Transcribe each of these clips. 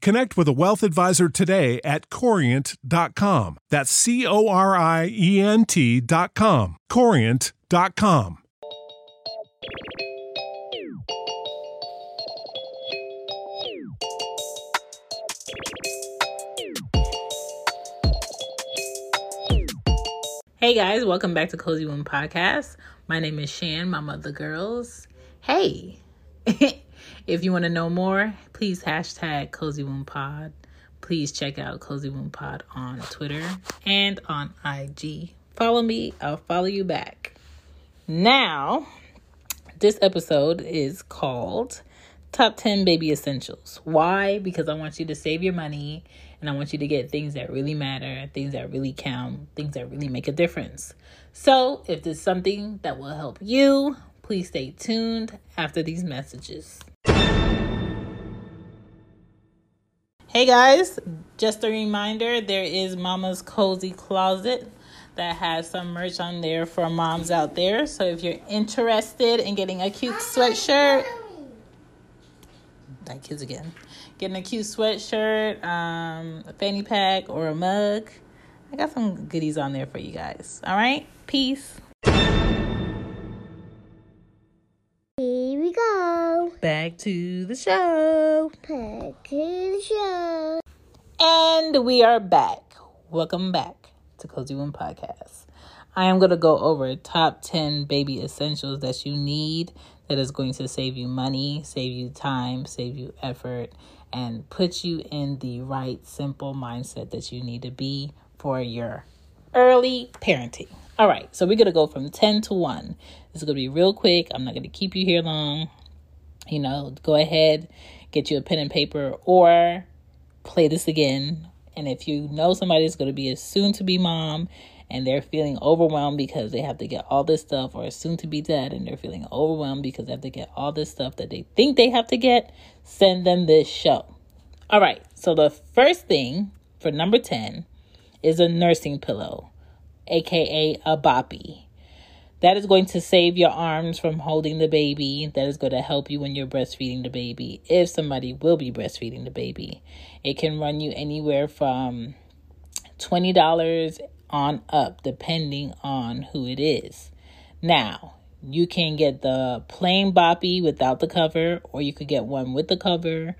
connect with a wealth advisor today at corient.com. That's C O R I E N T.com. Corient.com. Hey guys, welcome back to Cozy Womb Podcast. My name is Shan, mama of the girls. Hey, if you want to know more, please hashtag Cozy Womb Pod. Please check out Cozy Womb Pod on Twitter and on IG. Follow me, I'll follow you back. Now, this episode is called Top 10 Baby Essentials. Why? Because I want you to save your money and I want you to get things that really matter, things that really count, things that really make a difference. So, if there's something that will help you, please stay tuned after these messages. Hey guys, just a reminder there is Mama's Cozy Closet that has some merch on there for moms out there. So if you're interested in getting a cute sweatshirt, that kids again getting a cute sweatshirt, um, a fanny pack, or a mug. I got some goodies on there for you guys. All right, peace. Back to the show. Back to the show. And we are back. Welcome back to Cozy Womb Podcast. I am going to go over top 10 baby essentials that you need that is going to save you money, save you time, save you effort, and put you in the right, simple mindset that you need to be for your early parenting. All right, so we're going to go from 10 to 1. This is going to be real quick. I'm not going to keep you here long. You know, go ahead, get you a pen and paper, or play this again. And if you know somebody somebody's going to be a soon to be mom and they're feeling overwhelmed because they have to get all this stuff, or soon to be dad and they're feeling overwhelmed because they have to get all this stuff that they think they have to get, send them this show. All right, so the first thing for number 10 is a nursing pillow, aka a boppy. That is going to save your arms from holding the baby. That is going to help you when you're breastfeeding the baby, if somebody will be breastfeeding the baby. It can run you anywhere from $20 on up, depending on who it is. Now, you can get the plain boppy without the cover, or you could get one with the cover,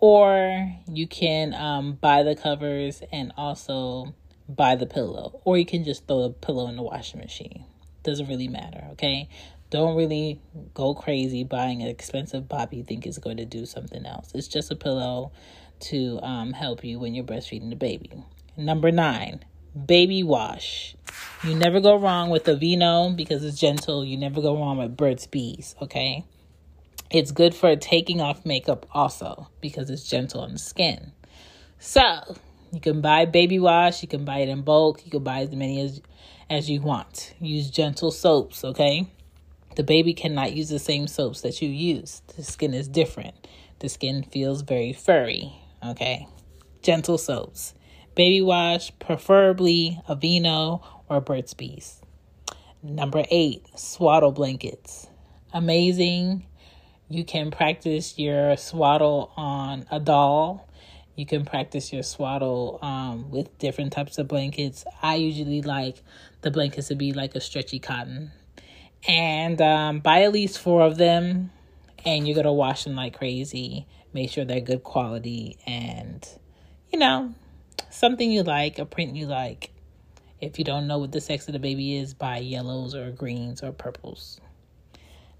or you can um, buy the covers and also buy the pillow, or you can just throw the pillow in the washing machine. Doesn't really matter, okay? Don't really go crazy buying an expensive boppy you think is going to do something else. It's just a pillow to um, help you when you're breastfeeding the baby. Number nine, baby wash. You never go wrong with Aveeno because it's gentle. You never go wrong with Burt's Bees, okay? It's good for taking off makeup also because it's gentle on the skin. So, you can buy baby wash, you can buy it in bulk, you can buy as many as as you want. Use gentle soaps, okay? The baby cannot use the same soaps that you use. The skin is different. The skin feels very furry, okay? Gentle soaps. Baby wash, preferably Aveeno or Burt's Bees. Number eight, swaddle blankets. Amazing. You can practice your swaddle on a doll. You can practice your swaddle um, with different types of blankets. I usually like the blankets to be like a stretchy cotton. And um, buy at least four of them, and you're to wash them like crazy. Make sure they're good quality and, you know, something you like, a print you like. If you don't know what the sex of the baby is, buy yellows or greens or purples.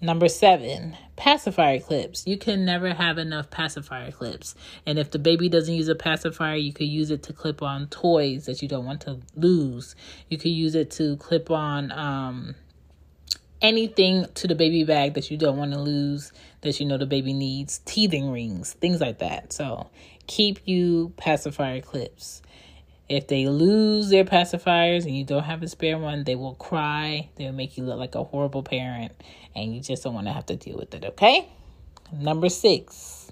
Number seven, pacifier clips. You can never have enough pacifier clips. And if the baby doesn't use a pacifier, you could use it to clip on toys that you don't want to lose. You could use it to clip on um, anything to the baby bag that you don't want to lose, that you know the baby needs, teething rings, things like that. So keep you pacifier clips. If they lose their pacifiers and you don't have a spare one, they will cry. They'll make you look like a horrible parent, and you just don't want to have to deal with it, okay? Number six.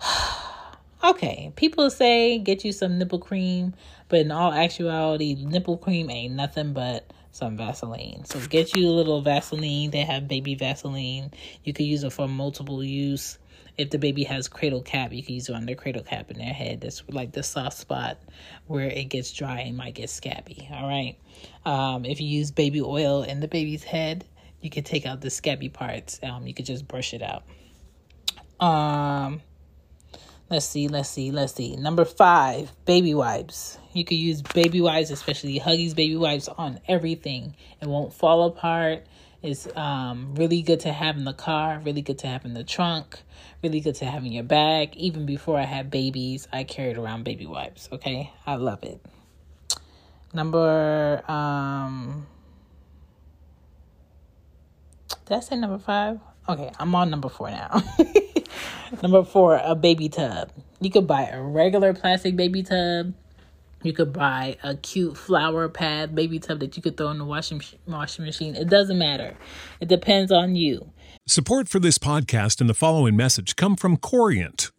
okay, people say get you some nipple cream, but in all actuality, nipple cream ain't nothing but some Vaseline. So get you a little Vaseline. They have baby Vaseline. You could use it for multiple use if the baby has cradle cap, you can use it on their cradle cap in their head. That's like the soft spot where it gets dry and might get scabby. All right. Um, if you use baby oil in the baby's head, you can take out the scabby parts. Um, you could just brush it out. Um, let's see, let's see, let's see. Number five, baby wipes. You could use baby wipes, especially Huggies baby wipes, on everything. It won't fall apart. It's um, really good to have in the car, really good to have in the trunk, really good to have in your bag. Even before I had babies, I carried around baby wipes. Okay, I love it. Number, um, did I say number five? Okay, I'm on number four now. number four, a baby tub. You could buy a regular plastic baby tub you could buy a cute flower pad baby tub that you could throw in the washing washing machine. It doesn't matter. It depends on you. Support for this podcast and the following message come from Corient.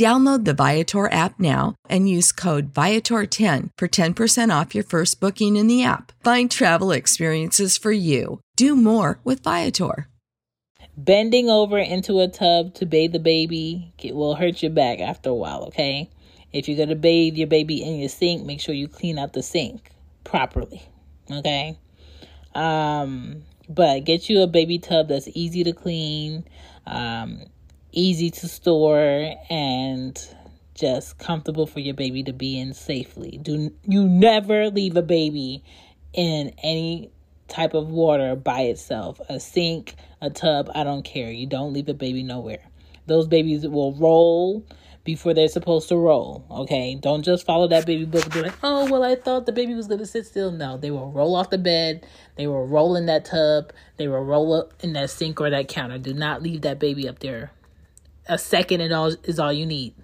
Download the Viator app now and use code Viator10 for 10% off your first booking in the app. Find travel experiences for you. Do more with Viator. Bending over into a tub to bathe the baby will hurt your back after a while, okay? If you're going to bathe your baby in your sink, make sure you clean out the sink properly, okay? Um, but get you a baby tub that's easy to clean. Um, easy to store and just comfortable for your baby to be in safely. Do you never leave a baby in any type of water by itself. A sink, a tub, I don't care. You don't leave a baby nowhere. Those babies will roll before they're supposed to roll. Okay, don't just follow that baby book and be like, oh well, I thought the baby was gonna sit still. No, they will roll off the bed. They will roll in that tub. They will roll up in that sink or that counter. Do not leave that baby up there. A second and all is all you need.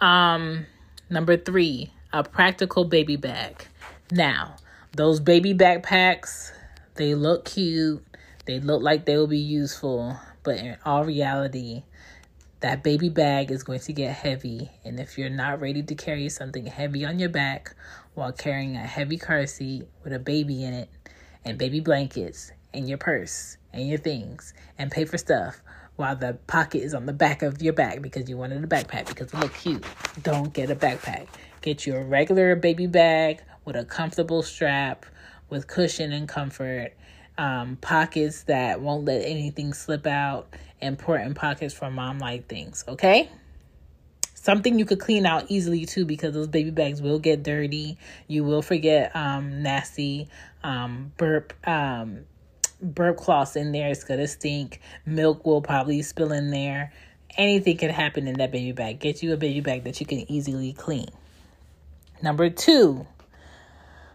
Um, number three, a practical baby bag. Now, those baby backpacks, they look cute. They look like they will be useful, but in all reality, that baby bag is going to get heavy. And if you're not ready to carry something heavy on your back while carrying a heavy car seat with a baby in it, and baby blankets, and your purse, and your things, and pay for stuff while the pocket is on the back of your bag because you wanted a backpack because it looked cute, don't get a backpack. Get your regular baby bag with a comfortable strap, with cushion and comfort um, pockets that won't let anything slip out, important pockets for mom like things, okay? Something you could clean out easily too because those baby bags will get dirty. You will forget um, nasty um, burp um, burp cloths in there. It's gonna stink. Milk will probably spill in there. Anything can happen in that baby bag. Get you a baby bag that you can easily clean. Number two.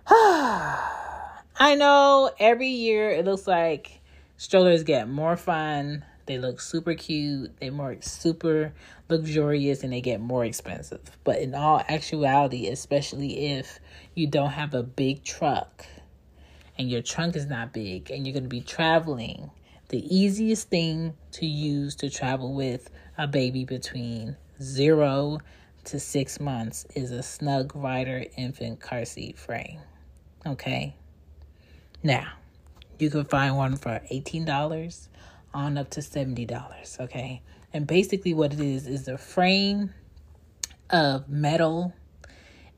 I know every year it looks like strollers get more fun. They look super cute. They're more super luxurious and they get more expensive. But in all actuality, especially if you don't have a big truck and your trunk is not big and you're going to be traveling, the easiest thing to use to travel with a baby between zero to six months is a Snug Rider infant car seat frame. Okay? Now, you can find one for $18 on up to $70, okay? And basically what it is is a frame of metal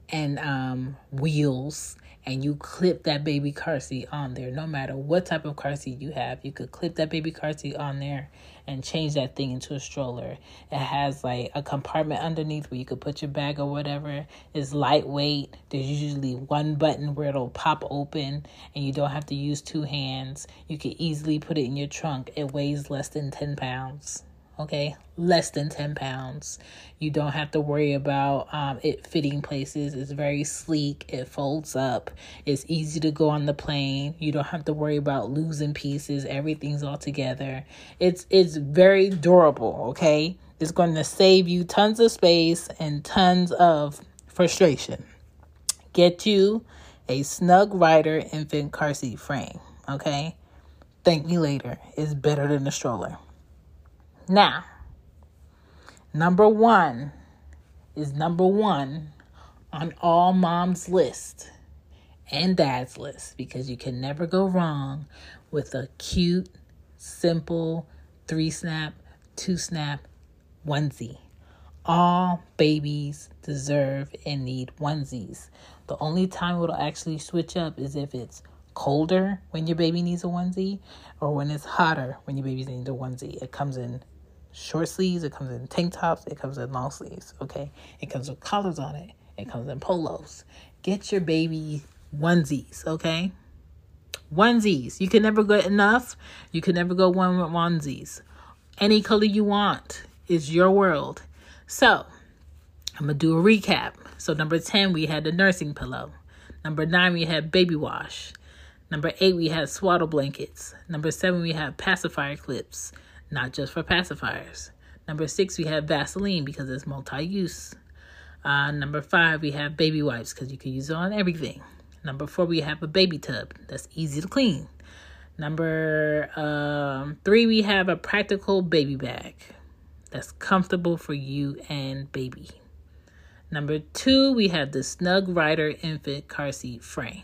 and um, wheels and you clip that baby car seat on there. No matter what type of car seat you have you could clip that baby car seat on there and change that thing into a stroller. It has like a compartment underneath where you could put your bag or whatever. It's lightweight. There's usually one button where it'll pop open and you don't have to use two hands. You can easily put it in your trunk. It weighs less than 10 pounds okay less than 10 pounds. You don't have to worry about um, it fitting places. It's very sleek. It folds up. It's easy to go on the plane. You don't have to worry about losing pieces. Everything's all together. It's it's very durable okay? It's going to save you tons of space and tons of frustration. Get you a snug rider infant car seat frame okay? Thank me later. It's better than a stroller now, number one is number one on all mom's list and dad's list because you can never go wrong with a cute, simple three snap, two snap onesie. All babies deserve and need onesies. The only time it'll actually switch up is if it's colder when your baby needs a onesie or when it's hotter when your baby needs a onesie. It comes in short sleeves, it comes in tank tops, it comes in long sleeves, okay? It comes with collars on it, it comes in polos. Get your baby onesies, okay? Onesies. You can never get enough. You can never go one with onesies. Any color you want is your world. So, I'm going to do a recap. So, number 10, we had the nursing pillow. Number 9, we had baby wash. Number 8, we had swaddle blankets. Number 7, we had pacifier clips not just for pacifiers. Number six, we have Vaseline because it's multi use. Uh, number five, we have baby wipes because you can use it on everything. Number four, we have a baby tub that's easy to clean. Number um, three, we have a practical baby bag that's comfortable for you and baby. Number two, we have the Snug Rider infant car seat frame.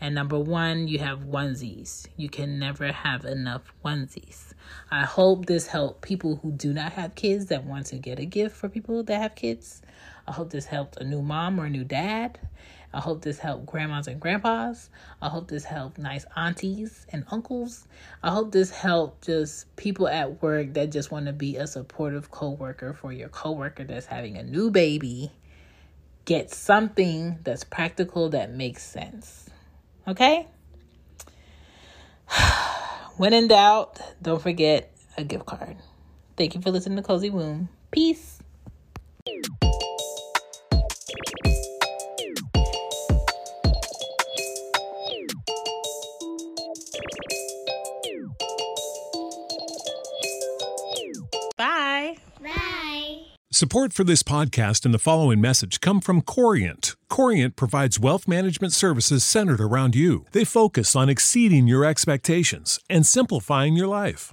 And number one, you have onesies. You can never have enough onesies. I hope this helped people who do not have kids that want to get a gift for people that have kids. I hope this helped a new mom or a new dad. I hope this helped grandmas and grandpas. I hope this helped nice aunties and uncles. I hope this helped just people at work that just want to be a supportive coworker for your coworker that's having a new baby. Get something that's practical that makes sense. Okay? When in doubt, don't forget a gift card. Thank you for listening to Cozy Womb. Peace. Bye. Bye. Support for this podcast and the following message come from Corient. Corient provides wealth management services centered around you. They focus on exceeding your expectations and simplifying your life.